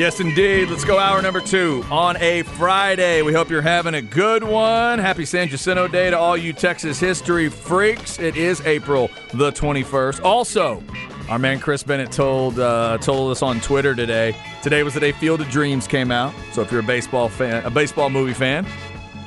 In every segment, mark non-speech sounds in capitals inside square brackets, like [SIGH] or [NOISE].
Yes, indeed. Let's go hour number two on a Friday. We hope you're having a good one. Happy San Jacinto Day to all you Texas history freaks. It is April the 21st. Also, our man Chris Bennett told uh, told us on Twitter today. Today was the day Field of Dreams came out. So if you're a baseball fan, a baseball movie fan,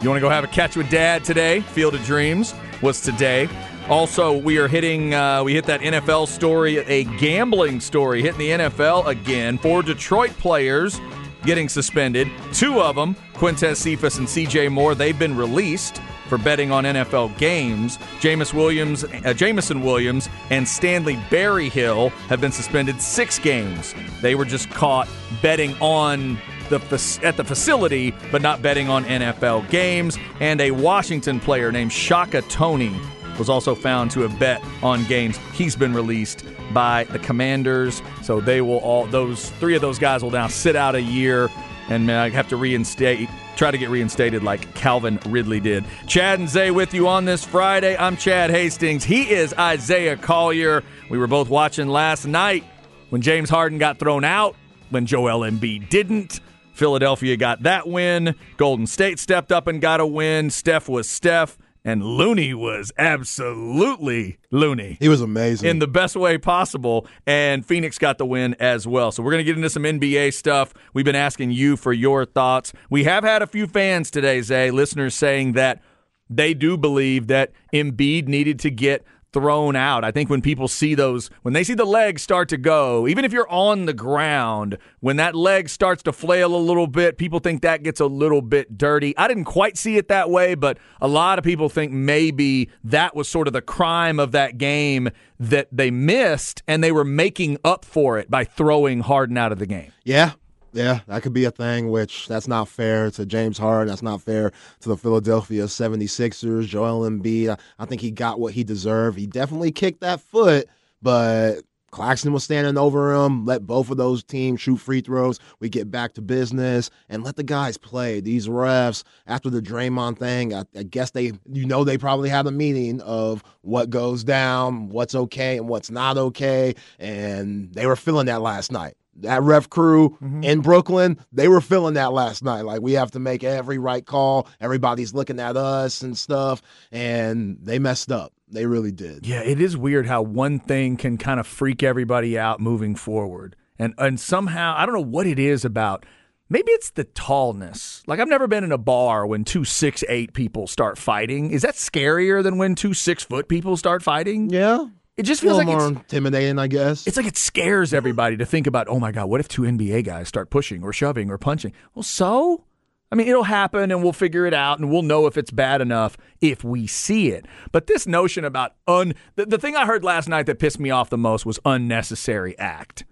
you want to go have a catch with Dad today? Field of Dreams was today. Also, we are hitting, uh, we hit that NFL story, a gambling story, hitting the NFL again. Four Detroit players getting suspended. Two of them, Quintez Cephas and CJ Moore, they've been released for betting on NFL games. Jameis Williams, uh, Jameson Williams and Stanley Berryhill have been suspended six games. They were just caught betting on the at the facility, but not betting on NFL games. And a Washington player named Shaka Toney was also found to have bet on games. He's been released by the Commanders, so they will all those three of those guys will now sit out a year and uh, have to reinstate, try to get reinstated like Calvin Ridley did. Chad and Zay with you on this Friday. I'm Chad Hastings. He is Isaiah Collier. We were both watching last night when James Harden got thrown out, when Joel Embiid didn't. Philadelphia got that win. Golden State stepped up and got a win. Steph was Steph. And Looney was absolutely Looney He was amazing. in the best way possible. And Phoenix got the win as well. So we're going to get into some NBA stuff. We've been asking you for your thoughts. We have had a few fans today, Zay, listeners saying that they do believe that Embiid needed to get thrown out. I think when people see those, when they see the legs start to go, even if you're on the ground, when that leg starts to flail a little bit, people think that gets a little bit dirty. I didn't quite see it that way, but a lot of people think maybe that was sort of the crime of that game that they missed and they were making up for it by throwing Harden out of the game. yeah, yeah, that could be a thing, which that's not fair to James Harden. That's not fair to the Philadelphia 76ers. Joel Embiid, I, I think he got what he deserved. He definitely kicked that foot, but Claxton was standing over him. Let both of those teams shoot free throws. We get back to business and let the guys play. These refs, after the Draymond thing, I, I guess they, you know, they probably had a meeting of what goes down, what's okay and what's not okay. And they were feeling that last night. That ref crew mm-hmm. in Brooklyn, they were feeling that last night. Like, we have to make every right call. Everybody's looking at us and stuff. And they messed up. They really did. Yeah, it is weird how one thing can kind of freak everybody out moving forward. And and somehow, I don't know what it is about maybe it's the tallness. Like I've never been in a bar when two six eight people start fighting. Is that scarier than when two six foot people start fighting? Yeah. It just A feels little like more it's, intimidating, I guess. it's like it scares everybody to think about, oh my God, what if two NBA guys start pushing or shoving or punching? Well, so? I mean, it'll happen and we'll figure it out and we'll know if it's bad enough if we see it. But this notion about un the, the thing I heard last night that pissed me off the most was unnecessary act.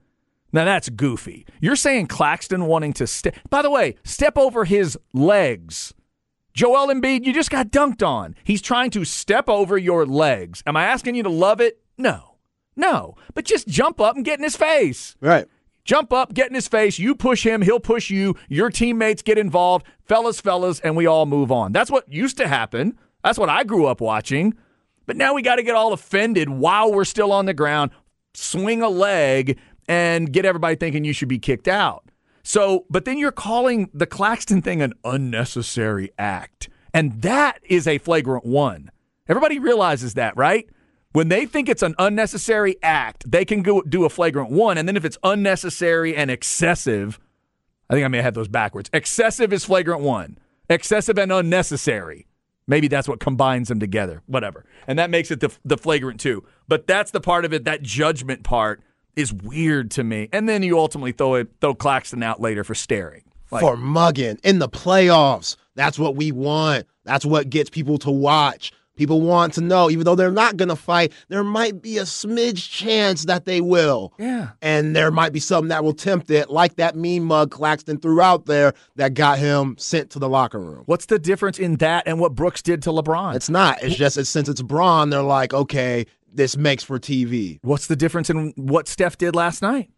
Now that's goofy. You're saying Claxton wanting to step by the way, step over his legs. Joel Embiid, you just got dunked on. He's trying to step over your legs. Am I asking you to love it? No. No. But just jump up and get in his face. right. Jump up, get in his face. You push him, he'll push you. Your teammates get involved. Fellas, fellas, and we all move on. That's what used to happen. That's what I grew up watching. But now we got to get all offended while we're still on the ground, swing a leg, and get everybody thinking you should be kicked out. So, but then you're calling the Claxton thing an unnecessary act. And that is a flagrant one. Everybody realizes that, right? When they think it's an unnecessary act, they can go do a flagrant one. And then if it's unnecessary and excessive, I think I may have those backwards. Excessive is flagrant one, excessive and unnecessary. Maybe that's what combines them together, whatever. And that makes it the, the flagrant two. But that's the part of it, that judgment part is weird to me. And then you ultimately throw it, throw Claxton out later for staring. Like- for mugging in the playoffs. That's what we want. That's what gets people to watch. People want to know, even though they're not going to fight, there might be a smidge chance that they will. Yeah. And there might be something that will tempt it, like that mean mug Claxton threw out there that got him sent to the locker room. What's the difference in that and what Brooks did to LeBron? It's not. It's just that since it's Bron, they're like, okay, this makes for TV. What's the difference in what Steph did last night?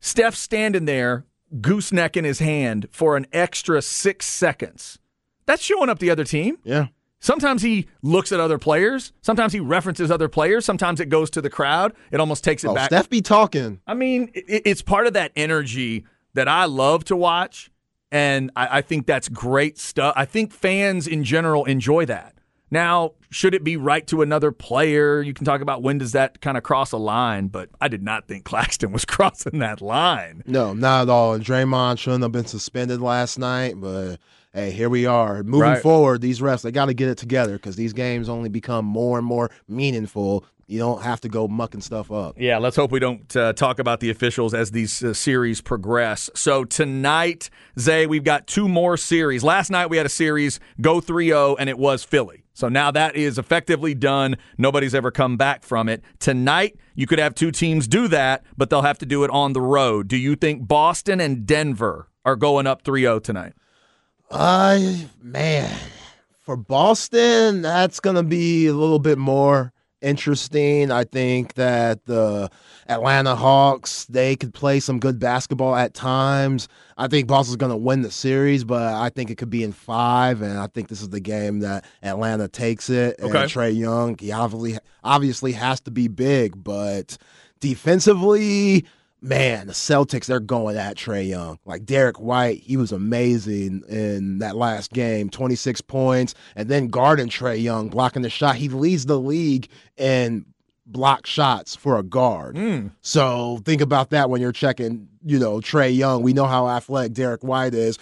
Steph standing there, gooseneck in his hand for an extra six seconds. That's showing up the other team. Yeah. Sometimes he looks at other players. Sometimes he references other players. Sometimes it goes to the crowd. It almost takes it Oh, back. Steph be talking. I mean, it, it's part of that energy that I love to watch, and I, I think that's great stuff. I think fans in general enjoy that. Now, should it be right to another player? You can talk about when does that kind of cross a line, but I did not think [LAUGHS] Claxton was crossing that line. No, not at all. And Draymond shouldn't have been suspended last night, but hey, here we are. Moving Right. forward, these refs, they got to get it together because these games only become more and more meaningful. You don't have to go mucking stuff up. Yeah, let's hope we don't uh, talk about the officials as these uh, series progress. So tonight, Zay, we've got two more series. Last night we had a series go 3-0 and it was Philly. So now that is effectively done. Nobody's ever come back from it. Tonight, you could have two teams do that, but they'll have to do it on the road. Do you think Boston and Denver are going up 3-0 tonight? I man, for Boston, that's gonna be a little bit more interesting. I think that the Atlanta Hawks they could play some good basketball at times. I think Boston's gonna win the series, but I think it could be in five, and I think this is the game that Atlanta takes it. Okay. And Trae Young, he obviously obviously has to be big, but defensively. Man, the Celtics, they're going at Trae Young. Like Derrick White, he was amazing in that last game 26 points, and then guarding Trae Young, blocking the shot. He leads the league in block shots for a guard. Mm. So think about that when you're checking, you know, Trae Young. We know how athletic Derrick White is.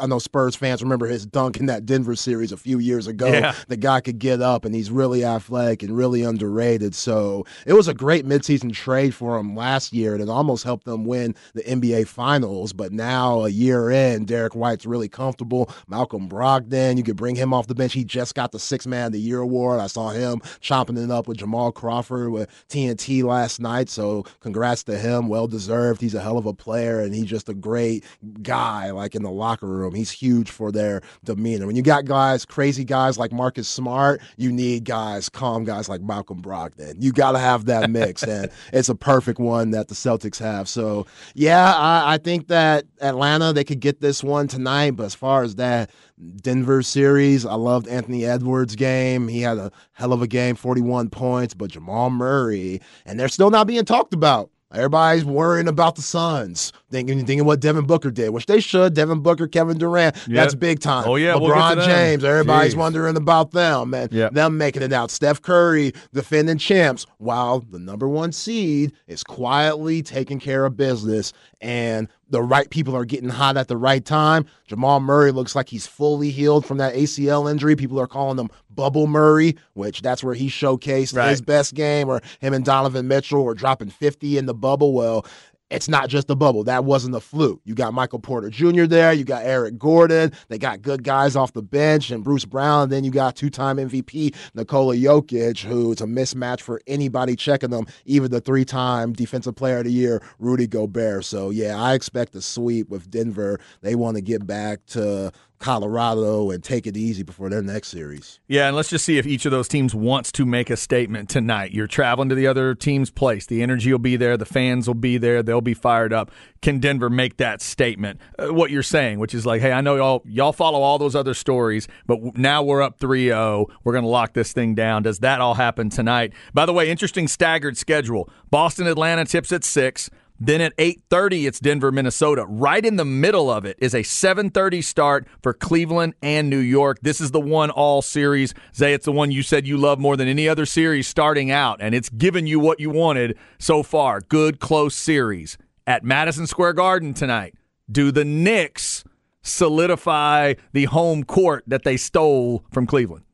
I know Spurs fans remember his dunk in that Denver series a few years ago. Yeah. The guy could get up and he's really athletic and really underrated. So it was a great midseason trade for him last year and it almost helped them win the NBA finals. But now a year in, Derrick White's really comfortable. Malcolm Brogdon, you could bring him off the bench. He just got the six man of the year award. I saw him chopping it up with Jamal Crawford with TNT last night. So congrats to him. Well deserved. He's a hell of a player and he's just a great guy like in the locker room. He's huge for their demeanor. When you got guys, crazy guys like Marcus Smart, you need guys, calm guys like Malcolm Brogdon. You got to have that mix, [LAUGHS] and it's a perfect one that the Celtics have. So, yeah, I, I think that Atlanta they could get this one tonight. But as far as that Denver series, I loved Anthony Edwards' game. He had a hell of a game, 41 points. But Jamal Murray, and they're still not being talked about. Everybody's worrying about the Suns, thinking thinking what Devin Booker did, which they should. Devin Booker, Kevin Durant, Yeah. that's big time. Oh, yeah, LeBron we'll get to them. James, everybody's Jeez. wondering about them and Yeah. them making it out. Steph Curry, defending champs, while the number one seed is quietly taking care of business, and the right people are getting hot at the right time. Jamal Murray looks like he's fully healed from that ACL injury. People are calling him Bubble Murray, which that's where he showcased Right. his best game, or him and Donovan Mitchell were dropping 50 in the bubble. Well, it's not just a bubble. That wasn't a fluke. You got Michael Porter Jr. there. You got Eric Gordon. They got good guys off the bench and Bruce Brown. And then you got two time MVP Nikola Jokic, who's a mismatch for anybody checking them, even the three time Defensive Player of the Year, Rudy Gobert. So, yeah, I expect a sweep with Denver. They want to get back to Colorado and take it easy before their next series. Yeah, and let's just see if each of those teams wants to make a statement tonight. You're traveling to the other team's place. The energy will be there. The fans will be there. They'll be fired up. Can Denver make that statement? Uh, what you're saying, which is like, hey, I know y'all y'all follow all those other stories, but now we're up 3-0. We're going to lock this thing down. Does that all happen tonight? By the way, interesting staggered schedule. Boston Atlanta tips at 6. Then at 8:30 it's Denver Minnesota. Right in the middle of it is a 7:30 start for Cleveland and New York. This is the one all series. Zay, it's the one you said you love more than any other series starting out and it's given you what you wanted so far. Good close series at Madison Square Garden tonight. Do the Knicks solidify the home court that they stole from Cleveland?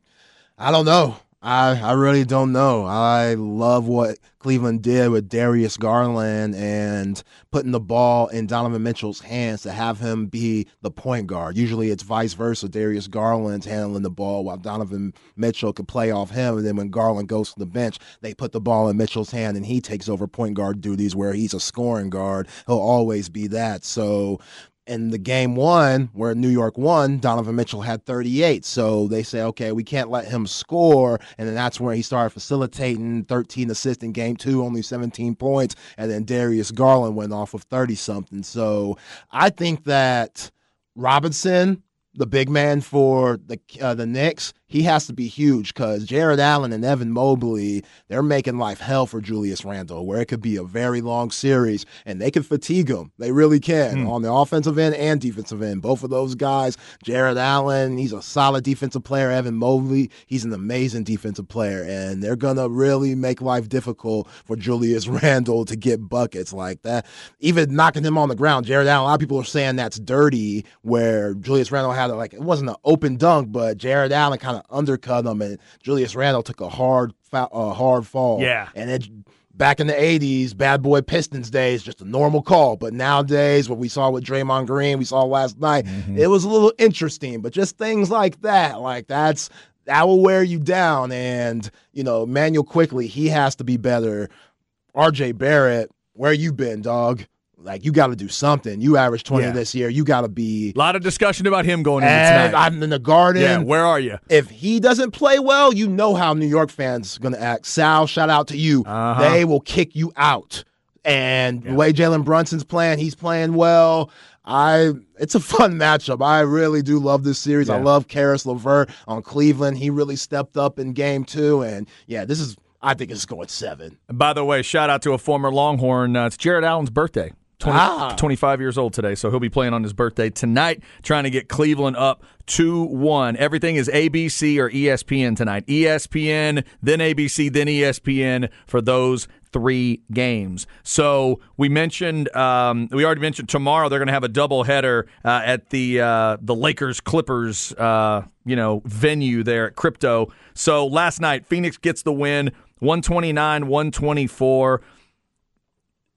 I don't know. I, I really don't know. I love what Cleveland did with Darius Garland and putting the ball in Donovan Mitchell's hands to have him be the point guard. Usually it's vice versa. Darius Garland's handling the ball while Donovan Mitchell could play off him. And then when Garland goes to the bench, they put the ball in Mitchell's hand and he takes over point guard duties where he's a scoring guard. He'll always be that. So in the game one where New York won, Donovan Mitchell had 38. So they say, okay, we can't let him score. And then that's where he started facilitating 13 assists in game two, only 17 points. And then Darius Garland went off with 30 something. So I think that Robinson, the big man for the uh, the Knicks, he has to be huge because Jarrett Allen and Evan Mobley, they're making life hell for Julius Randle, where it could be a very long series and they can fatigue him. They really can mm. on the offensive end and defensive end. Both of those guys, Jarrett Allen, he's a solid defensive player. Evan Mobley, he's an amazing defensive player. And they're going to really make life difficult for Julius [LAUGHS] Randle to get buckets like that. Even knocking him on the ground, Jarrett Allen, a lot of people are saying that's dirty, where Julius Randle had, like, it wasn't an open dunk, but Jarrett Allen kind of undercut him, and Julius Randle took a hard uh, hard fall. Yeah, and it back in the 80s, bad boy Pistons days, just a normal call. But nowadays, what we saw with Draymond Green, we saw last night, mm-hmm. it was a little interesting. But just things like that, like that's that will wear you down. And, you know, Immanuel Quickley, he has to be better. RJ Barrett, where you been, dog? Like you got to do something. You averaged 20 yeah. this year. You got to be. A lot of discussion about him going into tonight. I'm in the garden. Yeah, where are you? If he doesn't play well, you know how New York fans are going to act. Sal, shout out to you. Uh-huh. They will kick you out. And yeah. the way Jalen Brunson's playing, he's playing well. I it's a fun [LAUGHS] matchup. I really do love this series. Yeah. I love Caris LeVert on Cleveland. He really stepped up in game two. And yeah, this is I think it's going seven. by the way, shout out to a former Longhorn. Uh, it's Jarrett Allen's birthday. 20, ah. 25 years old today, so he'll be playing on his birthday tonight, trying to get Cleveland up 2 1. Everything is ABC or ESPN tonight. ESPN, then ABC, then ESPN for those three games. So we mentioned, um, we already mentioned tomorrow they're going to have a doubleheader uh, at the uh, the Lakers Clippers, uh, you know, venue there at Crypto. So last night Phoenix gets the win, 129, 124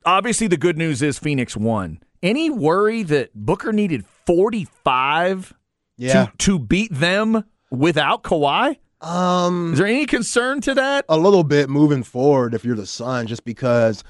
obviously the good news is Phoenix won. Any worry that Booker needed 45 yeah. to, to beat them without Kawhi? Um, is there any concern to that? A little bit moving forward if you're the Sun, just because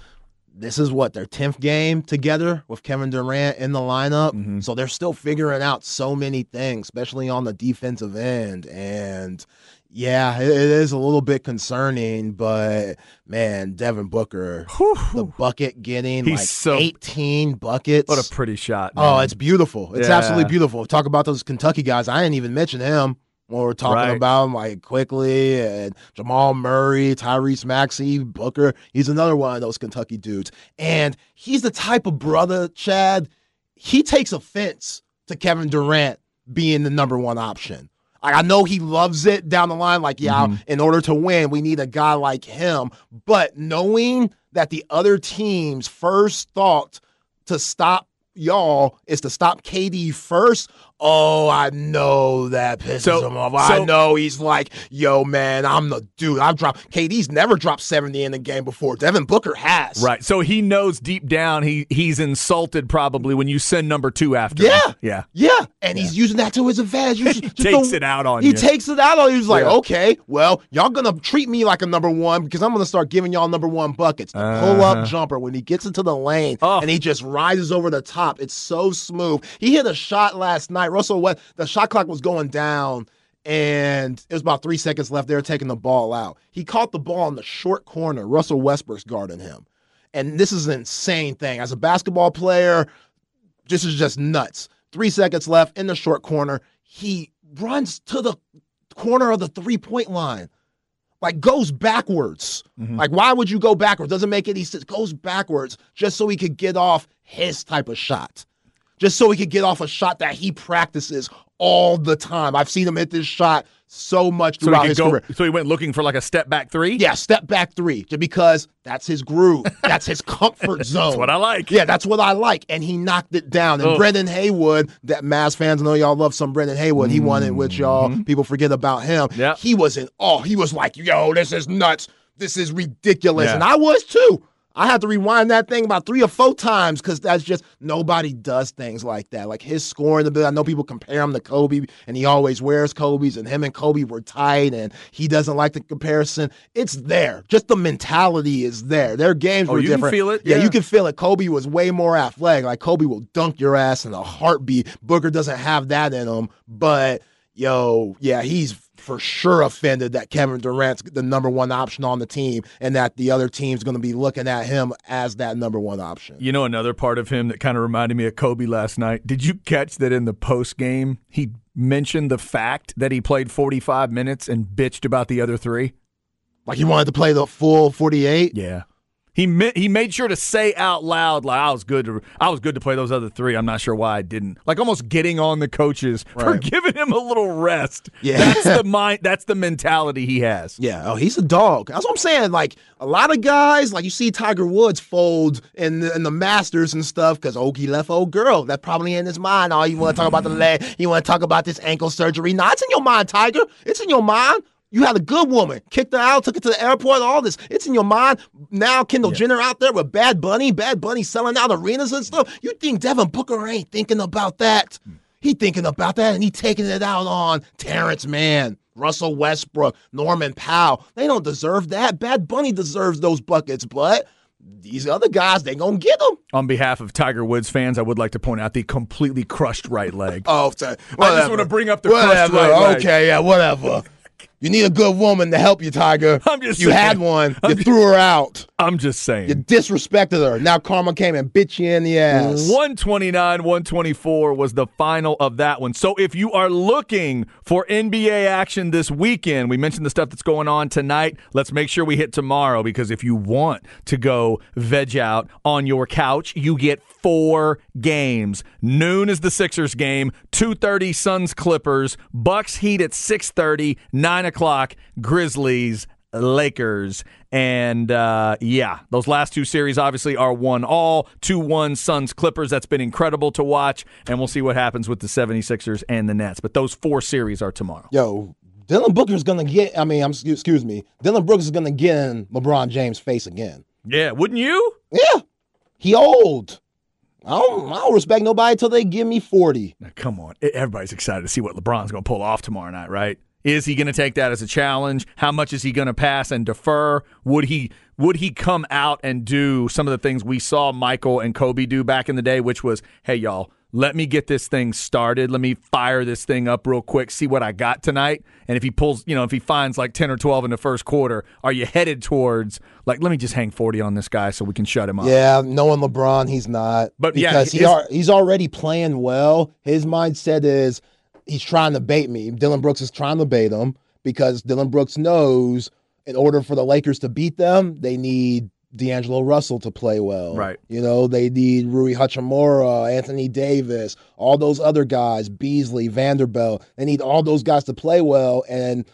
this is what their 10th game together with Kevin Durant in the lineup. Mm-hmm. So they're still figuring out so many things, especially on the defensive end. And yeah, it is a little bit concerning, but man, Devin Booker, Whew. the bucket getting He's like so, 18 buckets. What a pretty shot. Oh, man. Oh, it's beautiful. It's yeah. absolutely beautiful. Talk about those Kentucky guys. I didn't even mention him when we're talking right. about him, like Quickley and Jamal Murray, Tyrese Maxey, Booker. He's another one of those Kentucky dudes. And he's the type of brother, Chad, he takes offense to Kevin Durant being the number one option. Like I know he loves it down the line. Like, yeah, mm-hmm. in order to win, we need a guy like him. But knowing that the other team's first thought to stop y'all is to stop KD first Oh, I know that pisses so, him off. So, I know he's like, yo, man, I'm the dude. I've dropped KD's never dropped 70 in a game before. Devin Booker has. Right. So he knows deep down he he's insulted probably when you send number two after yeah. him. Yeah. Yeah. And yeah. he's using that to his advantage. [LAUGHS] he takes it out on he you. He takes it out on you. He's like, yeah. okay, well, y'all gonna treat me like a number one because I'm gonna start giving y'all number one buckets. The uh-huh. pull up jumper when he gets into the lane oh. and he just rises over the top. It's so smooth. He hit a shot last night. Russell West, the shot clock was going down and it was about three seconds left. They were taking the ball out. He caught the ball in the short corner. Russell Westbrook's guarding him. And this is an insane thing. As a basketball player, this is just nuts. Three seconds left in the short corner. He runs to the corner of the three point line, like goes backwards. Mm-hmm. Like, why would you go backwards? Doesn't make any sense. Goes backwards just so he could get off his type of shot just so he could get off a shot that he practices all the time. I've seen him hit this shot so much throughout so his go, career. So he went looking for like a step back three? Yeah, step back three, just because that's his groove. That's his comfort [LAUGHS] zone. That's what I like. Yeah, that's what I like. And he knocked it down. And Oh. Brendan Haywood, that Mavs fans know y'all love some Brendan Haywood. He won it with y'all. People forget about him. Mm-hmm. Yeah. He was in awe. He was like, yo, this is nuts. This is ridiculous. Yeah. And I was too. I had to rewind that thing about three or four times because that's just nobody does things like that. Like his scoring ability. I know people compare him to Kobe, and he always wears Kobe's, and him and Kobe were tight, and he doesn't like the comparison. It's there. Just the mentality is there. Their games Oh, were you can different. feel it? Yeah, Yeah. you can feel it. Kobe was way more athletic. Like Kobe will dunk your ass in a heartbeat. Booker doesn't have that in him, but yo, yeah, he's for sure offended that Kevin Durant's the number one option on the team and that the other team's going to be looking at him as that number one option. You know another part of him that kind of reminded me of Kobe last night. Did you catch that in the post game he mentioned the fact that he played 45 minutes and bitched about the other 3? Like he wanted to play the full 48. Yeah. He ma- he made sure to say out loud like I was good to I was good to play those other 3. I'm not sure why I didn't. Like almost getting on the coaches for giving him a little rest. Yeah. That's the [LAUGHS] mind that's the mentality he has. Yeah, oh, he's a dog. That's what I'm saying. Like a lot of guys, like you see Tiger Woods fold in the, in the Masters and stuff because oh, he left old girl. That probably in his mind. Oh, you want to talk about the leg? You want to talk about this ankle surgery? No, it's in your mind, Tiger. It's in your mind. You had a good woman, kicked her out, took her to the airport, all this. It's in your mind. Now Kendall Jenner out there with Bad Bunny, Bad Bunny selling out arenas and stuff. You think Devin Booker ain't thinking about that? Hmm. He thinking about that and he taking it out on Terance Mann, Russell Westbrook, Norman Powell. They don't deserve that. Bad Bunny deserves those buckets, but these other guys, they gonna get them. On behalf of Tiger Woods fans, I would like to point out the completely crushed right leg. Oh, I just want to bring up the crushed whatever. right leg. Okay, yeah, whatever. You need a good woman to help you, Tiger. [LAUGHS] I'm just you saying. had one. I'm You just- threw her out. I'm just saying. You disrespected her. Now karma came and bit you in the ass. 129, 124 was the final of that one. So if you are looking for NBA action this weekend, we mentioned the stuff that's going on tonight. Let's make sure we hit tomorrow because if you want to go veg out on your couch, you get four games. Noon is the Sixers game, 2:30 Suns Clippers, Bucks Heat at 6:30, 9 o'clock Grizzlies Lakers. And uh, yeah, those last two series obviously are one all, 2 1 Suns Clippers. That's been incredible to watch. And we'll see what happens with the 76ers and the Nets. But those four series are tomorrow. Yo, Dylan Booker's gonna get. I mean, I'm excuse me. Dillon Brooks is gonna get in LeBron James' face again. Yeah, wouldn't you? Yeah, he old. I don't, I don't respect nobody till they give me forty. Now, come on. Everybody's excited to see what LeBron's going to pull off tomorrow night, right? Is he going to take that as a challenge? How much is he going to pass and defer? Would he would he come out and do some of the things we saw Michael and Kobe do back in the day, which was, hey y'all, let me get this thing started. Let me fire this thing up real quick, see what I got tonight. And if he pulls, you know, if he finds like 10 or 12 in the first quarter, are you headed towards like let me just hang 40 on this guy so we can shut him up? Yeah, knowing LeBron, he's not. But yeah, because he are, he's already playing well. His mindset is he's trying to bait me. Dillon Brooks is trying to bait him because Dillon Brooks knows in order for the Lakers to beat them, they need D'Angelo Russell to play well. Right. You know, they need Rui Hachimura, Anthony Davis, all those other guys, Beasley, Vanderbilt. They need all those guys to play well. And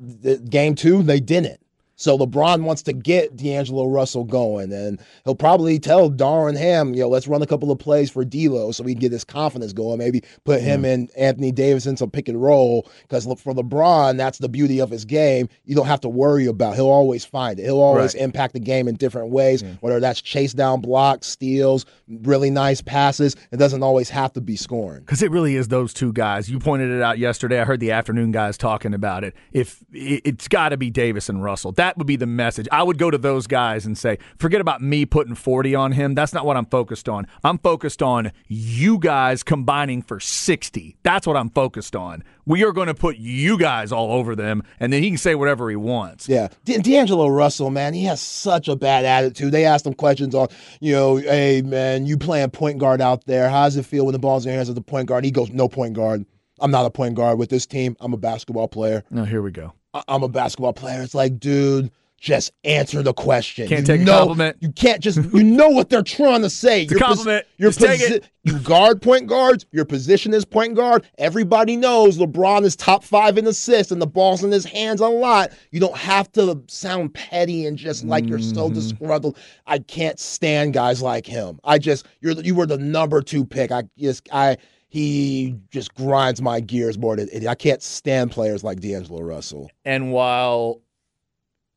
the, game two, they didn't. So LeBron wants to get D'Angelo Russell going, and he'll probably tell Darvin Ham, you know, let's run a couple of plays for D'Lo so we can get his confidence going. Maybe put him and Anthony Davis in some pick and roll because for LeBron, that's the beauty of his game. You don't have to worry about. He'll always find it. He'll always Right. impact the game in different ways, whether that's chase down blocks, steals, really nice passes. It doesn't always have to be scoring. Because it really is those two guys. You pointed it out yesterday. I heard the afternoon guys talking about it. If it- it's got to be Davis and Russell, that would be the message. I would go to those guys and say, forget about me putting 40 on him. That's not what I'm focused on. I'm focused on you guys combining for 60. That's what I'm focused on. We are going to put you guys all over them, and then he can say whatever he wants. Yeah, D- D'Angelo Russell, man, he has such a bad attitude. They asked him questions on, you know, hey man, you playing point guard out there? How does it feel when the ball's in your hands as the point guard? He goes, no point guard. I'm not a point guard with this team. I'm a basketball player. Now, here we go. I- I'm a basketball player. It's like, dude, just answer the question. Can't you take a know, compliment. You can't just [LAUGHS] you know what they're trying to say. It's a compliment. Your Just take it. You guard point guards. Your position is point guard. Everybody knows LeBron is top five in assists and the ball's in his hands a lot. You don't have to sound petty and just like you're so Mm-hmm. disgruntled. I can't stand guys like him. I just you're you were the number two pick. I just I he just grinds my gears more than I can't stand players like D'Angelo Russell. And while,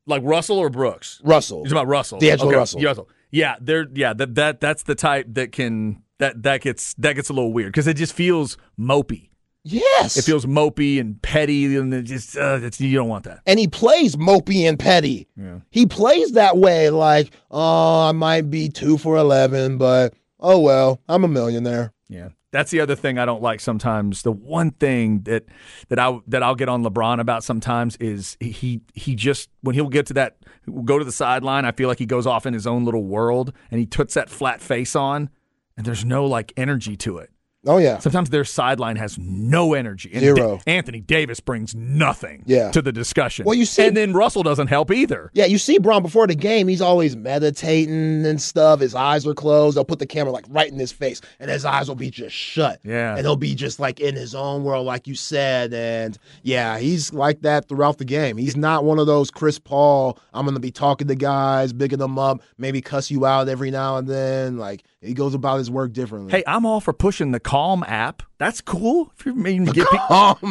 like Russell or Brooks, Russell. He's about Russell. D'Angelo Okay, Russell. yeah, Russell. Yeah, they're yeah that that that's the type that can that that gets that gets a little weird because it just feels mopey. Yes. It feels mopey and petty, and it just uh, you don't want that. and he plays mopey and petty. Yeah. He plays that way, like, oh, I might be two for eleven, but oh well, I'm a millionaire. Yeah. That's the other thing I don't like sometimes. The one thing that that I that I'll get on LeBron about sometimes is he he just when he'll get to that go to the sideline, I feel like he goes off in his own little world and he puts that flat face on and there's no like energy to it. Oh yeah, Sometimes their sideline has no energy. And Zero. Da- Anthony Davis brings nothing Yeah. to the discussion. Well, you see- and then Russell doesn't help either. yeah. You see Bron before the game, he's always meditating and stuff. His eyes are closed. They'll put the camera like right in his face, and his eyes will be just shut. Yeah. and he'll be just like in his own world, like you said. And yeah, he's like that throughout the game. He's not one of those Chris Paul. I'm gonna be talking to guys, bigging them up, maybe cuss you out every now and then. Like he goes about his work differently. Hey, I'm all for pushing the Calm app. That's cool. If you mean get pe-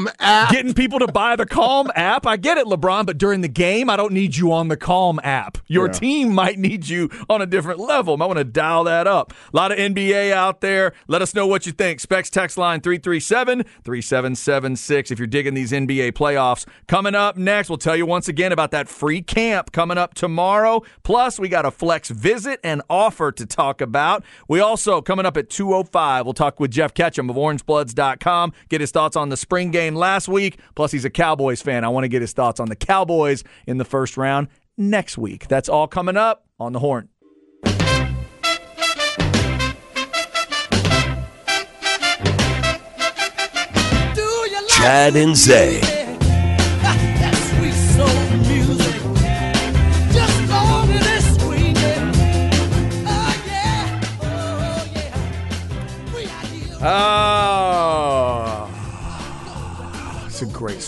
getting people to buy the Calm [LAUGHS] app. I get it, LeBron, but during the game, I don't need you on the Calm app. Your Yeah. team might need you on a different level. Might want to dial that up. A lot of NBA out there. Let us know what you think. Specs text line 337 3776 if you're digging these NBA playoffs. Coming up next, we'll tell you once again about that free camp coming up tomorrow. Plus, we got a flex visit and offer to talk about. We also, coming up at 205, we'll talk with Jeff Ketchum of get his thoughts on the spring game last week. Plus, he's a Cowboys fan. I want to get his thoughts on the Cowboys in the first round next week. That's all coming up on the horn. Chad and Zay. That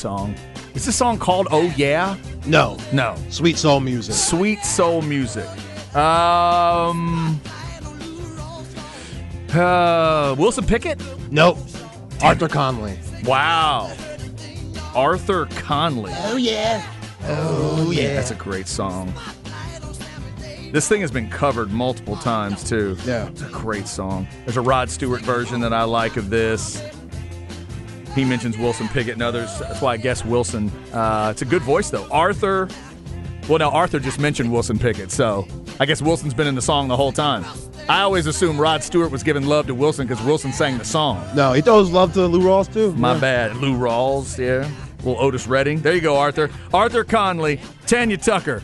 song. Is this song called Oh Yeah? no, No. sweet soul music. Sweet soul music. Um. Uh, Wilson Pickett? Nope. Arthur Conley. Wow. Arthur Conley. Oh yeah. Oh yeah. That's a great song. This thing has been covered multiple times too. Yeah. It's a great song. There's a Rod Stewart version that I like of this. He mentions Wilson Pickett and others. That's why I guess Wilson. Uh, it's a good voice though. Arthur. Well, now Arthur just mentioned Wilson Pickett, so I guess Wilson's been in the song the whole time. I always assume Rod Stewart was giving love to Wilson because Wilson sang the song. No, he throws love to Lou Rawls too. My Yeah. bad. Lou Rawls, yeah. Little Otis Redding. There you go, Arthur. Arthur Conley, Tanya Tucker,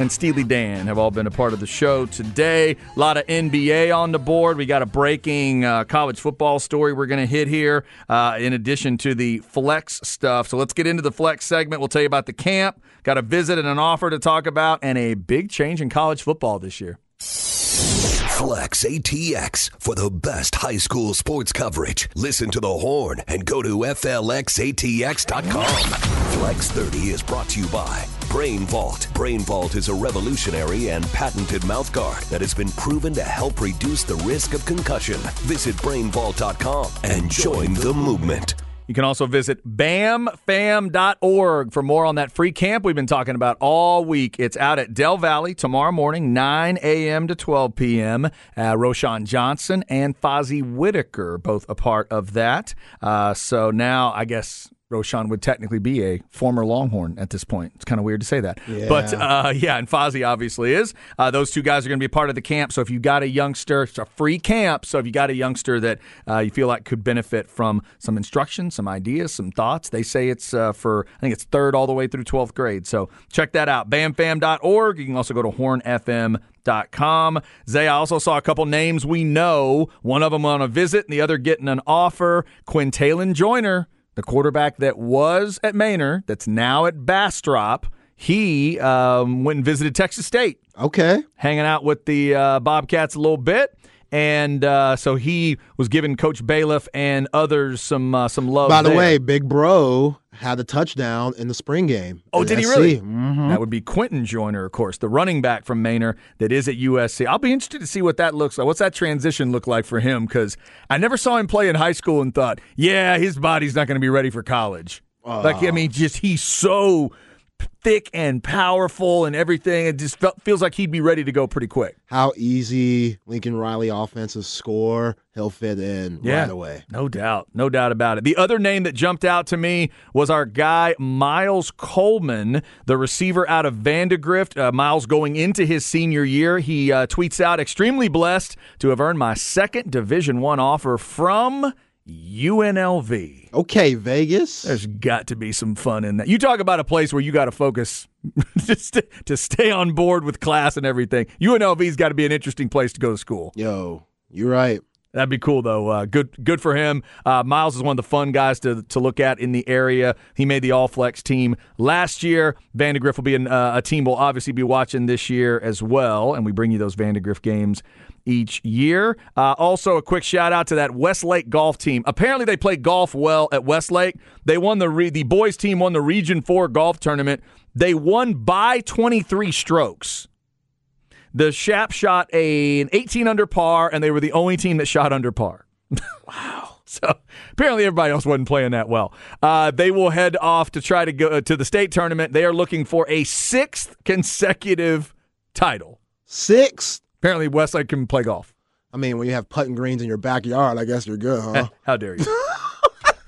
and Steely Dan have all been a part of the show today. A lot of NBA on the board. We got a breaking uh, college football story we're going to hit here, uh, in addition to the flex stuff. So let's get into the flex segment. We'll tell you about the camp, got a visit and an offer to talk about, and a big change in college football this year. Flex ATX for the best high school sports coverage. Listen to the horn and go to FLXATX.com. Flex 30 is brought to you by Brain Vault. Brain Vault is a revolutionary and patented mouthguard that has been proven to help reduce the risk of concussion. Visit brainvault.com and join the movement. You can also visit bamfam.org for more on that free camp we've been talking about all week. It's out at Del Valle tomorrow morning, 9 a.m. to 12 p.m. Uh, Roschon Johnson and Fozzie Whitaker, both a part of that. Uh, so now I guess Roschon would technically be a former Longhorn at this point. It's kind of weird to say that. But uh, yeah, and Fozzie obviously is. Uh, those two guys are going to be part of the camp. So if you got a youngster, it's a free camp. So if you got a youngster that uh, you feel like could benefit from some instruction, some ideas, some thoughts, they say it's uh, for, I think it's third all the way through 12th grade. So check that out. Bamfam.org. You can also go to hornfm.com. Zay, I also saw a couple names we know. One of them on a visit and the other getting an offer. Quintalon Joyner the quarterback that was at Manor, that's now at Bastrop. he um, went and visited Texas State, Okay. hanging out with the uh, Bobcats a little bit. And uh, so he was giving Coach Bailiff and others some uh, some love. By the there. way, Big Bro had a touchdown in the spring game. Oh, did he SC. really? Mhm. That would be Quinten Joyner, of course, the running back from Manor that is at USC. I'll be interested to see what that looks like. What's that transition look like for him? Because I never saw him play in high school and thought, yeah, his body's not going to be ready for college. Like, I mean, just he's so thick and powerful and everything. It just felt, feels like he'd be ready to go pretty quick. How easy Lincoln Riley offenses score, he'll fit in right away. No doubt. No doubt about it. The other name that jumped out to me was our guy, Miles Coleman, the receiver out of Vandegrift. Uh, Miles going into his senior year. He uh, tweets out, extremely blessed to have earned my second Division One offer from UNLV. Okay, Vegas. There's got to be some fun in that. You talk about a place where you got [LAUGHS] to focus just to, to stay on board with class and everything. UNLV's got to be an interesting place to go to school. Yo, you're right. That'd be cool, though. Uh, good, good for him. Uh, Miles is one of the fun guys to to look at in the area. He made the All Flex team last year. Vandegrift will be an, uh, a team we'll obviously be watching this year as well, and we bring you those Vandegrift games each year. Uh, also, a quick shout out to that Westlake golf team. Apparently, they play golf well at Westlake. They won the re- the boys team won the Region Four golf tournament. They won by 23 strokes. The Shap shot a, an 18 under par, and they were the only team that shot under par. [LAUGHS] wow. So apparently everybody else wasn't playing that well. Uh, they will head off to try to go uh, to the state tournament. They are looking for a sixth consecutive title. Six. Apparently Westlake can play golf. I mean, when you have putting greens in your backyard, I guess you're good, huh? [LAUGHS] How dare you? [LAUGHS]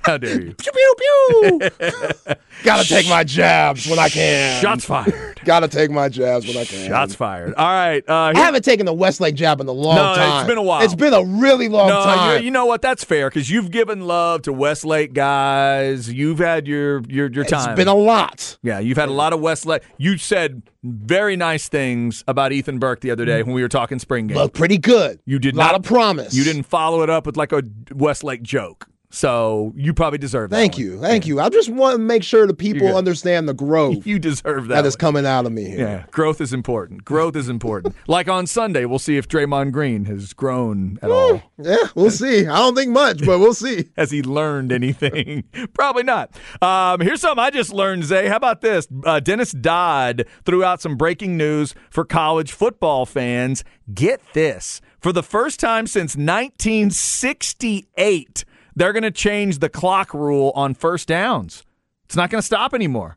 How dare you? pew pew pew. [LAUGHS] Gotta take my jabs when I can. Shots fired. Gotta take my jabs when I can. Shots fired. All right. Uh, I haven't taken the Westlake jab in a long No, it's time. been a while. It's been a really long no, time. you know what? That's fair because you've given love to Westlake guys. You've had your your your time. it's been a lot. Yeah, you've had a lot of Westlake. You said very nice things about Ethan Burke the other day when we were talking spring game. Looked pretty good. You did lot not- of promise. You didn't follow it up with like a Westlake joke. So you probably deserve that. Thank one. you. Thank you. I just want to make sure the people understand the growth [LAUGHS] You deserve that. that is one. coming out of me here. Yeah, growth is important. Growth is important. [LAUGHS] like on Sunday, we'll see if Draymond Green has grown at all. Yeah, we'll see. I don't think much, but we'll see. [LAUGHS] Has he learned anything? Probably not. Um, here's something I just learned, Zay. How about this? Uh, Dennis Dodd threw out some breaking news for college football fans. Get this. For the first time since 1968, they're going to change the clock rule on first downs. It's not going to stop anymore.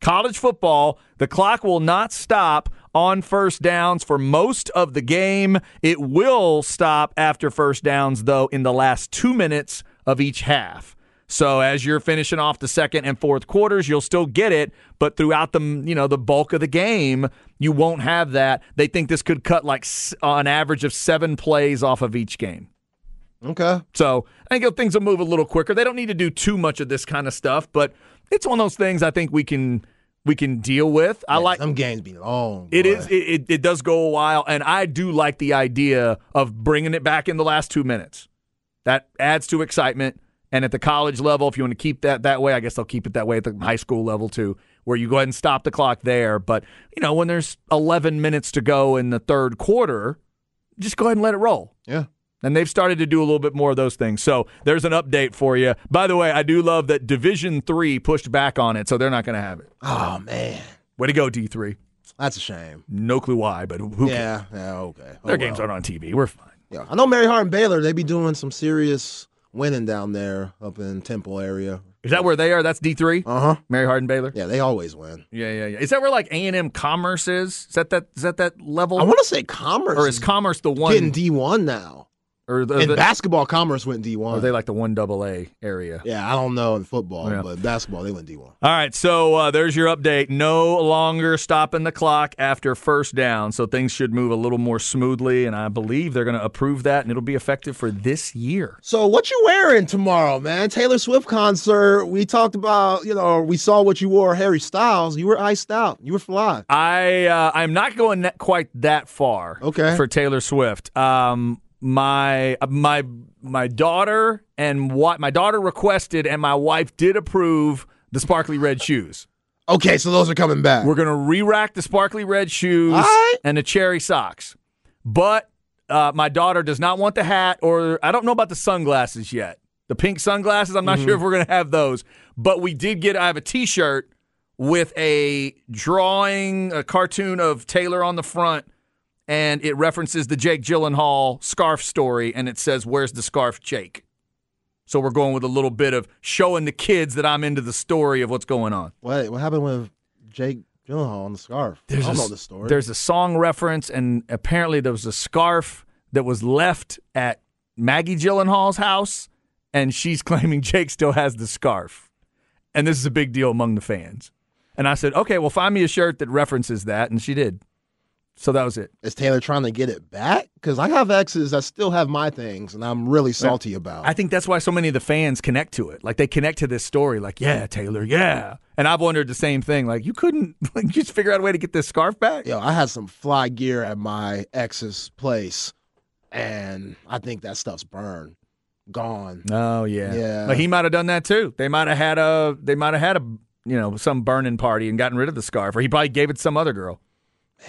College football, the clock will not stop on first downs for most of the game. It will stop after first downs, though, in the last two minutes of each half. So as you're finishing off the second and fourth quarters, you'll still get it, but throughout the you know the bulk of the game, you won't have that. They think this could cut like an average of seven plays off of each game. Okay. So I think things will move a little quicker. They don't need to do too much of this kind of stuff, but it's one of those things I think we can we can deal with. I like Some games be long. it boy. is it, it, it does go a while, and I do like the idea of bringing it back in the last two minutes. That adds to excitement. And at the college level, if you want to keep that that way, I guess they'll keep it that way at the high school level too, where you go ahead and stop the clock there. But you know, when there's 11 minutes to go in the third quarter, just go ahead and let it roll. Yeah. And they've started to do a little bit more of those things. So there's an update for you. By the way, I do love that Division Three pushed back on it, so they're not going to have it. Oh man, Way to go, D three. that's a shame. No clue why, but who cares? Yeah. Yeah. Okay. Oh, Their games well. aren't on TV. We're fine. Yeah. I know Mary Hardin Baylor. They be doing some serious winning down there up in Temple area. Is that where they are? That's D three. Uh huh. Mary Hardin Baylor. Yeah, they always win. Yeah, yeah, yeah. Is that where like A and M Commerce is? Is that that is that that level? I want to say Commerce or is Commerce the one? getting D one now. Or the, In the- basketball, Commerce went D one. are they like the one double A area? yeah, I don't know in football, Yeah. but basketball they went D one. All right, so uh, there's your update. No longer stopping the clock after first down, so things should move a little more smoothly, and I believe they're going to approve that, and it'll be effective for this year. So what you wearing tomorrow, man? Taylor Swift concert. We talked about, you know, we saw what you wore, Harry Styles. You were iced out. You were fly. I uh, I'm not going that, quite that far. Okay. For Taylor Swift, um, my my my daughter and what my daughter requested, and my wife did approve the sparkly red shoes. Okay, so those are coming back. We're gonna re-rack the sparkly red shoes right. and the cherry socks. But uh, my daughter does not want the hat, or I don't know about the sunglasses yet. The pink sunglasses, I'm not sure if we're gonna have those. But we did get. I have a T-shirt with a drawing, a cartoon of Taylor on the front, and it references the Jake Gyllenhaal scarf story, and it says, "Where's the scarf, Jake?" So we're going with a little bit of showing the kids that I'm into the story of what's going on. what what happened with Jake Gyllenhaal on the scarf? I don't a, know the story. There's a song reference, and apparently there was a scarf that was left at Maggie Gyllenhaal's house, and she's [LAUGHS] claiming Jake still has the scarf. And this is a big deal among the fans. And I said, okay, well, find me a shirt that references that, and she did. So that was it. Is Taylor trying to get it back? Because I have exes that still have my things, and I'm really salty about. I think that's why so many of the fans connect to it. Like they connect to this story. Like, yeah, Taylor, yeah. And I've wondered the same thing. Like, you couldn't [LAUGHS] like just figure out a way to get this scarf back. Yo, I had some fly gear at my ex's place, and I think that stuff's burned, gone. Oh yeah, Yeah. But he might have done that too. They might have had a they might have had a you know some burning party and gotten rid of the scarf, or he probably gave it to some other girl.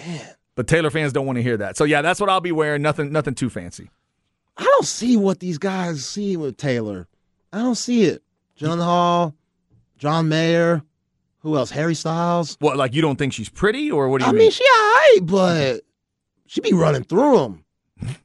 Man, But Taylor fans don't want to hear that. So yeah, that's what I'll be wearing. Nothing nothing too fancy. I don't see what these guys see with Taylor. I don't see it. John Hall, John Mayer, who else? Harry Styles. What like you don't think she's pretty, or what do you I mean? mean, she alright, but she be running through them. [LAUGHS]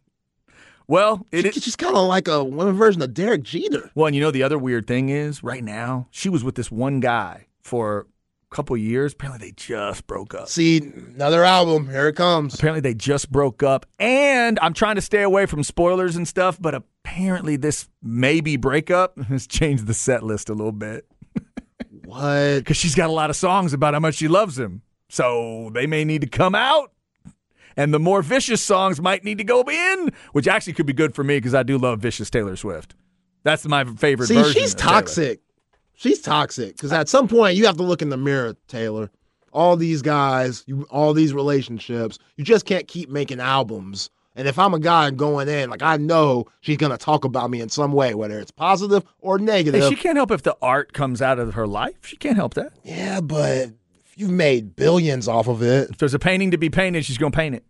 well, it is. She's kind of like a women version of Derek Jeter. Well, and you know the other weird thing is right now she was with this one guy for couple years. Apparently they just broke up. See, another album. Here it comes. Apparently they just broke up, and I'm trying to stay away from spoilers and stuff. But apparently this maybe breakup [LAUGHS] has changed the set list a little bit [LAUGHS] What? because she's got a lot of songs about how much she loves him. So they may need to come out. And the more vicious songs might need to go in, which actually could be good for me because I do love vicious Taylor Swift. That's my favorite See, version. she's toxic. She's toxic because at some point you have to look in the mirror, Taylor. All these guys, you, all these relationships, you just can't keep making albums. And if I'm a guy going in, like I know she's gonna talk about me in some way, whether it's positive or negative. Hey, she can't help if the art comes out of her life. She can't help that. yeah, but you've made billions off of it. If there's a painting to be painted, she's going to paint it.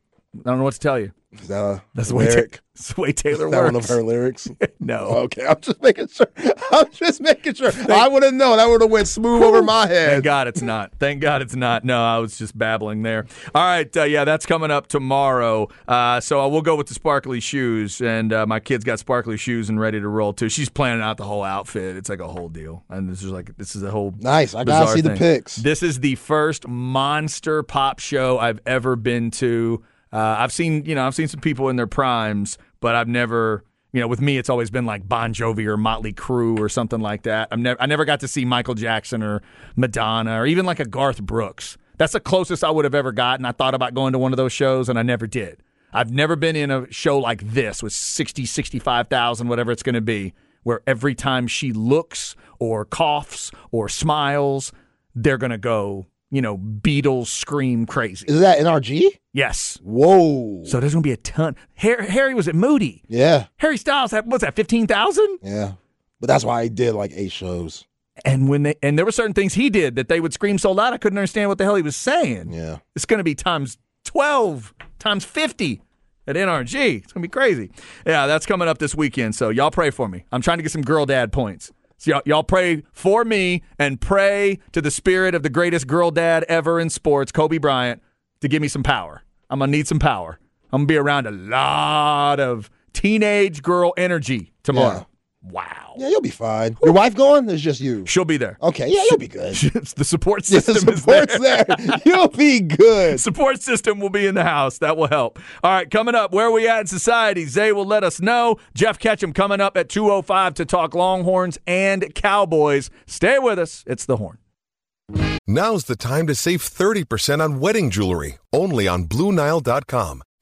I don't know what to tell you. Is that a That's the way, lyric? That's the way Taylor Is that works. one of her lyrics? [LAUGHS] no. okay, I'm just making sure. I'm just making sure. I would have known. That would have went smooth over my head. Thank God it's not. Thank God it's not. No, I was just babbling there. All right, uh, yeah, that's coming up tomorrow. Uh, so I will go with the sparkly shoes, and uh, my kid's got sparkly shoes and ready to roll too. She's planning out the whole outfit. It's like a whole deal, and this is like this is a whole Nice. I gotta bizarre see the thing. pics. This is the first monster pop show I've ever been to. Uh, I've seen, you know, I've seen some people in their primes, but I've never, you know, with me, it's always been like Bon Jovi or Motley Crue or something like that. I've never, I never got to see Michael Jackson or Madonna or even like a Garth Brooks. That's the closest I would have ever gotten. I thought about going to one of those shows, and I never did. I've never been in a show like this with 60, 65,000, whatever it's going to be, where every time she looks or coughs or smiles, they're going to go, you know, Beatles scream crazy. Is that NRG? Yes. Whoa. So there's going to be a ton. Harry, Harry was at Moody. yeah, Harry Styles had, what's that, 15,000? yeah. But that's why he did like eight shows. And when they, and there were certain things he did that they would scream so loud I couldn't understand what the hell he was saying. Yeah. It's going to be times 12, times 50 at NRG. It's going to be crazy. Yeah, that's coming up this weekend. So y'all pray for me. I'm trying to get some girl dad points. So y'all, y'all pray for me and pray to the spirit of the greatest girl dad ever in sports, Kobe Bryant, to give me some power. I'm going to need some power. I'm going to be around a lot of teenage girl energy tomorrow. Yeah. Wow. Yeah, you'll be fine. Your wife going? It's just you. She'll be there. Okay, yeah, you'll be good. the support Yeah, system the is there. support's [LAUGHS] there. You'll be good. support system will be in the house. That will help. All right, coming up, where are we at in society? Zay will let us know. Jeff Ketchum coming up at 2.05 to talk Longhorns and Cowboys. Stay with us. It's The Horn. Now's the time to save 30% on wedding jewelry, only on BlueNile.com.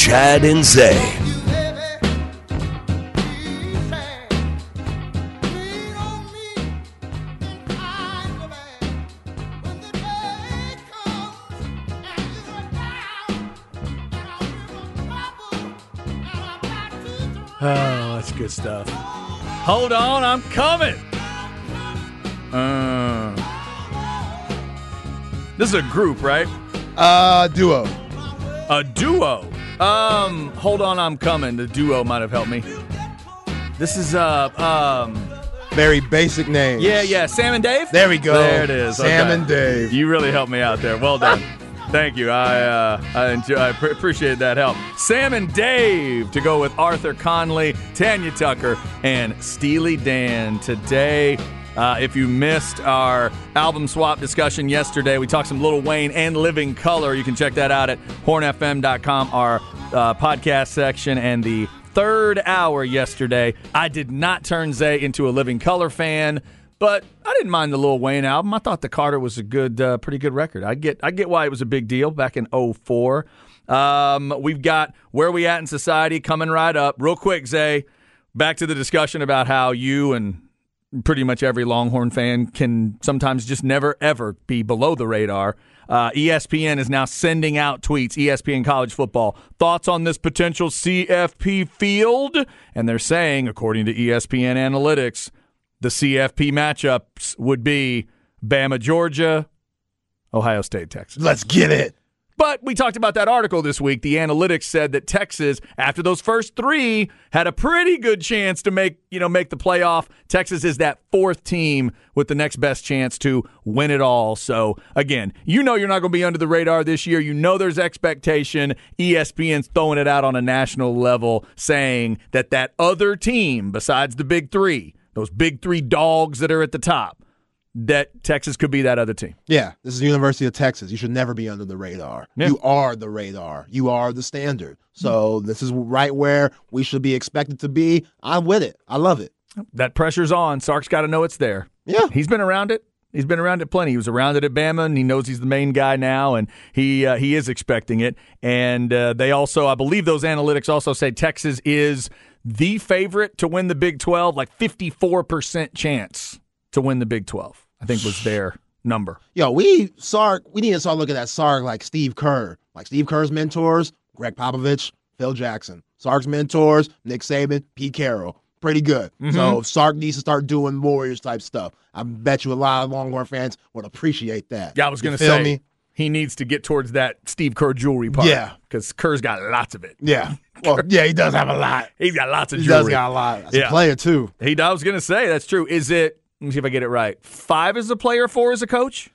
Chad and Zay. Oh, that's good stuff. Hold on, I'm coming. Uh, this is a group, right? Uh, duo. A duo. Um, hold on, I'm coming. The duo might have helped me. This is uh um Very basic names. yeah yeah Sam and Dave. There we go. There it is. Sam Okay. and Dave. You really helped me out there. Well done. Thank you. I uh, I, enjoy, I pr- appreciate that help. Sam and Dave to go with Arthur Conley, Tanya Tucker, and Steely Dan today. Uh, if you missed our album swap discussion yesterday, we talked some Little Wayne and Living Colour. You can check that out at hornfm.com, our uh, podcast section, and the third hour yesterday. I did not turn Zay into a Living Colour fan. But I didn't mind the Lil Wayne album. I thought the Carter was a good, uh, pretty good record. I get, I get why it was a big deal back in 04. Um, we've got where we at in society coming right up. Real quick, Zay, back to the discussion about how you and pretty much every Longhorn fan can sometimes just never ever be below the radar. Uh, ESPN is now sending out tweets. ESPN college football thoughts on this potential CFP field, and they're saying, according to ESPN analytics, the CFP matchups would be Bama, Georgia, Ohio State, Texas. Let's get it. But we talked about that article this week. The analytics said that Texas, after those first three, had a pretty good chance to make you know make the playoff. Texas is that fourth team with the next best chance to win it all. So again, you know you're not going to be under the radar this year. You know there's expectation. ESPN's throwing it out on a national level, saying that that other team besides the big three, those big three dogs that are at the top, that Texas could be that other team. Yeah, this is the University of Texas. You should never be under the radar. Yeah. You are the radar. You are the standard. So this is right where we should be expected to be. I'm with it. I love it. that pressure's on. Sark's got to know it's there. Yeah. he's been around it. He's been around it plenty. He was around it at Bama, and he knows he's the main guy now, and he uh, he is expecting it. And uh, they also, I believe, those analytics also say Texas is the favorite to win the Big Twelve, like fifty four percent chance to win the Big Twelve. I think was their number. Yo, we Sark, we need to start looking at Sark like Steve Kerr. Like Steve Kerr's mentors, Gregg Popovich, Phil Jackson. Sark's mentors, Nick Saban, Pete Carroll. Pretty good. Mm-hmm. So Sark needs to start doing Warriors type stuff. I bet you a lot of Longhorn fans would appreciate that. Yeah, I was going to say me. he needs to get towards that Steve Kerr jewelry part. Yeah. because Kerr's got lots of it. Yeah. Well, [LAUGHS] yeah, he does have a lot. He's got lots of jewelry. He jewelry. does got a lot. As Yeah. a player too. He, I was going to say that's true. Is it? Let me see if I get it right. Five as a player, four as a coach.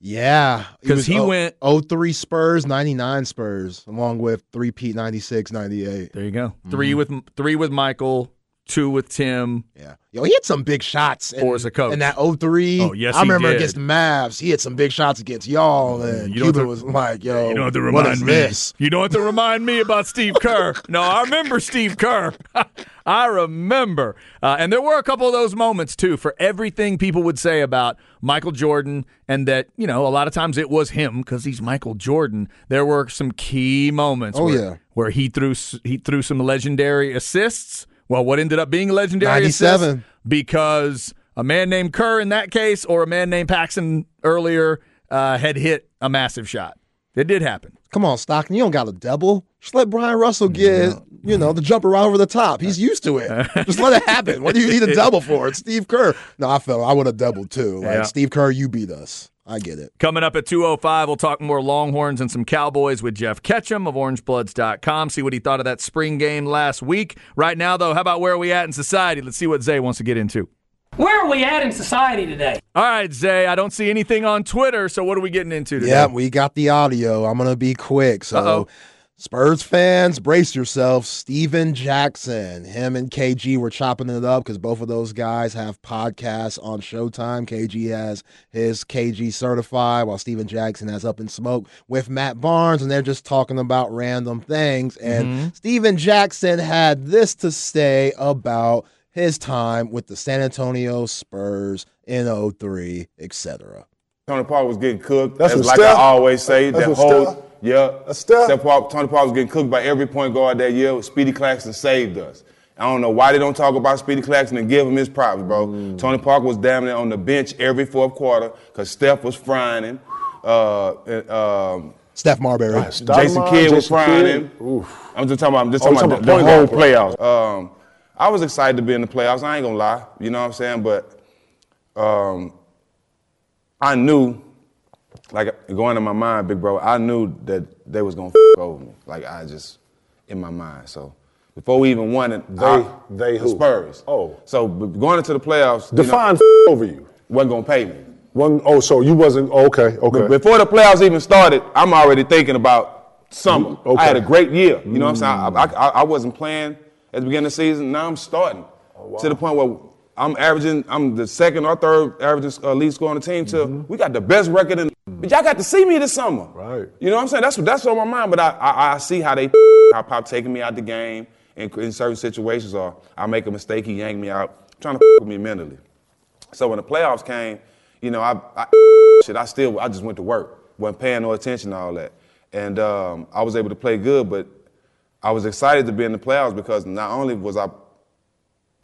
Yeah. 'Cause was he o- went- 03 Spurs, 99 Spurs, along with 3 Pete 96, 98. There you go. Mm-hmm. Three with three with Michael, two with Tim. Yeah. Yo, he had some big shots. In, Four as a coach. In that 03. Oh, yes, I remember did. against the Mavs, he had some big shots against y'all. And You Cuban to- was like, yo, You don't have to remind me. this? You don't have to remind me about Steve Kerr. [LAUGHS] no, I remember Steve Kerr. [LAUGHS] I remember. Uh, and there were a couple of those moments, too, for everything people would say about Michael Jordan, and that, you know, a lot of times it was him because he's Michael Jordan. There were some key moments Oh, where, yeah. where he threw he threw some legendary assists. Well, what ended up being legendary 97. assists because a man named Kerr in that case, or a man named Paxson earlier, uh, had hit a massive shot. It did happen. Come on, Stockton, you don't got a double. Just let Bryon Russell get, you know, the jumper right over the top. He's used to it. [LAUGHS] Just let it happen. What do you need a double for? It's Steve Kerr. No, I felt I would have doubled too. Like Yeah. Steve Kerr, you beat us. I get it. Coming up at 205, we'll talk more Longhorns and some Cowboys with Jeff Ketchum of OrangeBloods.com. See what he thought of that spring game last week. Right now, though, how about where are we at in society? Let's see what Zay wants to get into. Where are we at in society today? All right, Zay, I don't see anything on Twitter, so what are we getting into today? Yeah, we got the audio. I'm gonna be quick. So, Uh-oh. Spurs fans, brace yourself. Stephen Jackson, him and KG were chopping it up because both of those guys have podcasts on Showtime. KG has his KG certified, while Stephen Jackson has All the Smoke with Matt Barnes, and they're just talking about random things. And mm-hmm. Stephen Jackson had this to say about his time with the San Antonio Spurs in 03, etc. Tony Parker was getting cooked. That's That's like step. I always say, That's that a whole step. Yeah. That's Steph. Steph Park, Tony Parker was getting cooked by every point guard that year. Speedy Claxton saved us. I don't know why they don't talk about Speedy Claxton and give him his props, bro. Mm. Tony Parker was damn near on the bench every fourth quarter because Steph was frying him. Uh, and, um, Steph Marbury. Jason Stoudemire, Kidd was frying Kidd. him. Oof. I'm just talking about, I'm just Oh, talking you about talking the, the whole playoffs. Um, I was excited to be in the playoffs. I ain't gonna lie. You know what I'm saying? But um, I knew, like going in my mind, big bro, I knew that they was gonna f- over me. Like I just in my mind. So before we even won it, They- I- they the? Spurs. Oh. so going into the playoffs, you know, Define f- over you. wasn't gonna pay me. One, oh, so you wasn't oh, okay? Okay. But before the playoffs even started, I'm already thinking about summer. Mm, okay. I had a great year. You know what I'm saying? Mm. I, I, I wasn't playing at the beginning of the season. Now I'm starting oh, to the point where I'm averaging. I'm the second or third averaging uh, lead scorer on the team. To we got the best record in. But y'all got to see me this summer. Right. You know what I'm saying? That's what that's on my mind. But I I, I see how they how Pop taking me out the game in, in certain situations, or I make a mistake, he yank me out, trying to [LAUGHS] with me mentally. So when the playoffs came, you know, I, I shit, I still, I just went to work, wasn't paying no attention to all that, and um, I was able to play good, but I was excited to be in the playoffs because not only was I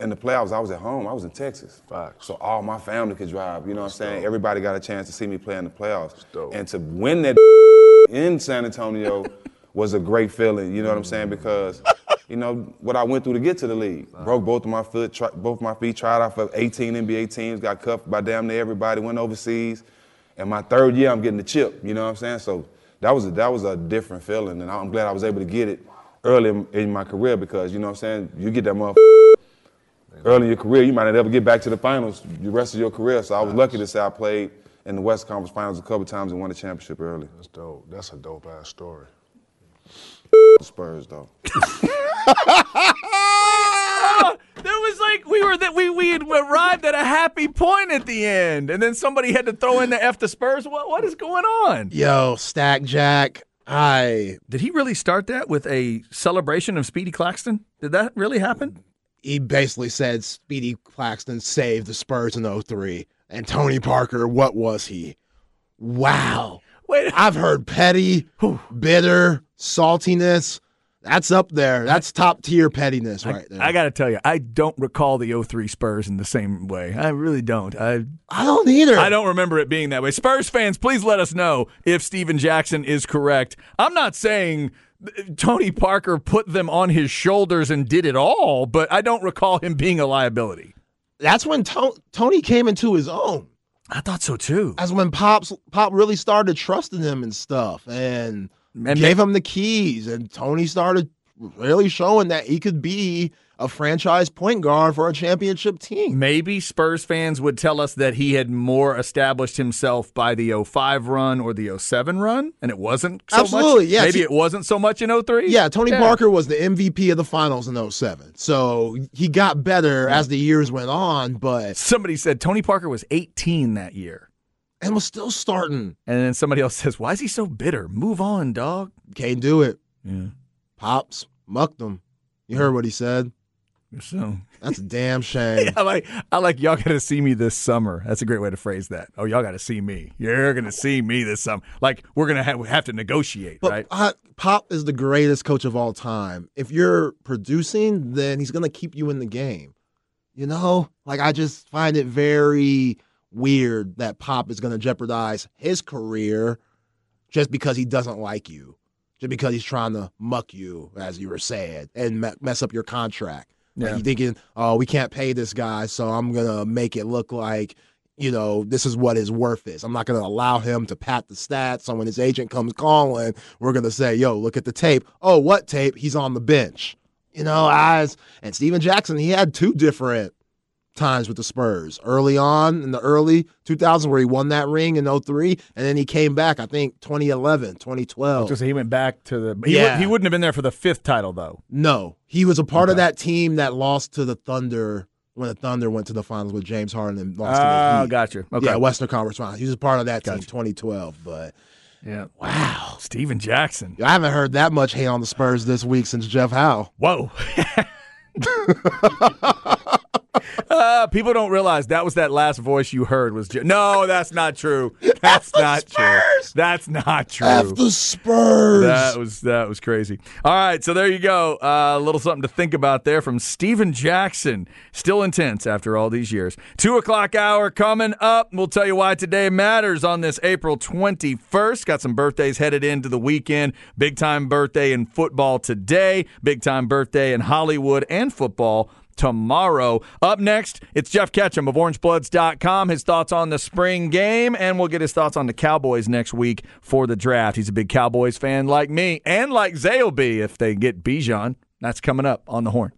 in the playoffs, I was at home, I was in Texas, Facts. so all my family could drive. You know what I'm saying? Everybody got a chance to see me play in the playoffs, dope. and to win that [LAUGHS] in San Antonio [LAUGHS] was a great feeling. You know what I'm saying? Because you know what I went through to get to the league. Broke both of my foot, tri- both my feet. Tried out for 18 NBA teams. Got cuffed by damn near everybody. Went overseas. And my third year, I'm getting the chip. You know what I'm saying? So that was a, that was a different feeling, and I'm glad I was able to get it early in, in my career because you know what I'm saying. You get that motherfucker early in your career, you might not ever get back to the finals the rest of your career. So I was lucky to say I played in the West Conference Finals a couple times and won the championship early. That's dope. That's a dope ass story. The Spurs though. [LAUGHS] [LAUGHS] There was like we were that we we had arrived at a happy point at the end, and then somebody had to throw in the F the Spurs. What what is going on? Yo, Stack Jack. I Did he really start that with a celebration of Speedy Claxton? Did that really happen? He basically said Speedy Claxton saved the Spurs in 03. And Tony Parker, what was he? Wow. Wait, I've heard petty, bitter, saltiness. That's up there. That's top tier pettiness right there. I got to tell you, I don't recall the 03 Spurs in the same way. I really don't. I I don't either. I don't remember it being that way. Spurs fans, please let us know if Stephen Jackson is correct. I'm not saying Tony Parker put them on his shoulders and did it all, but I don't recall him being a liability. That's when to- Tony came into his own. I thought so too. That's when Pop's Pop really started trusting him and stuff, and, And gave him the keys. And Tony started really showing that he could be a franchise point guard for a championship team. Maybe Spurs fans would tell us that he had more established himself by the 05 run or the 07 run, and it wasn't so Absolutely, much. yes. Maybe it wasn't so much in 03. Yeah, Tony Parker was the MVP of the finals in 07. So he got better as the years went on, but Somebody said Tony Parker was 18 that year. and was still starting. And then somebody else says, Why is he so bitter? Move on, dog. Can't do it. Yeah. Pops mucked him. You heard what he said. So [LAUGHS] That's a damn shame. I like I like y'all gotta see me this summer. That's a great way to phrase that. Oh, y'all gotta see me. You're gonna see me this summer. Like we're gonna have, have to negotiate, But right? uh, Pop is the greatest coach of all time. If you're producing, then he's to keep you in the game. You know, like I just find it very weird that Pop is to jeopardize his career just because he doesn't like you, just because he's trying to muck you, as you were saying, and me- mess up your contract. Like Yeah. you thinking, oh, we can't pay this guy, so I'm gonna make it look like, you know, this is what his worth is. I'm not gonna allow him to pat the stats. So when his agent comes calling, we're gonna say, yo, look at the tape. Oh, what tape? He's on the bench. You know, as and Stephen Jackson, he had two different times with the Spurs. Early on in the early 2000s where he won that ring in 03 and then he came back I think 2011, 2012. Just he went back to the. He, Yeah. would, he wouldn't have been there for the fifth title though. No, he was a part of that team that lost to the Thunder when the Thunder went to the finals with James Harden and lost to the Oh, Heat. gotcha. Okay. Yeah, Western Conference Finals. He was a part of that team 2012. But Yeah. wow, Stephen Jackson. I haven't heard that much hate on the Spurs this week since Jeff Howe. Whoa. [LAUGHS] [LAUGHS] [LAUGHS] uh, people don't realize that was that last voice you heard was. Ju- no, that's not true. That's not true. That's not true. F the Spurs. That was that was crazy. All right, so there you go. Uh, a little something to think about there from Stephen Jackson. Still intense after all these years. Two o'clock hour coming up. We'll tell you why today matters on this April twenty first. Got some birthdays headed into the weekend. Big time birthday in football today. Big time birthday in Hollywood and football tomorrow. Up next, it's Jeff Ketchum of OrangeBloods.com. His thoughts on the spring game, and we'll get his thoughts on the Cowboys next week for the draft. He's a big Cowboys fan like me, and like be if they get Bijan. That's coming up on the horn.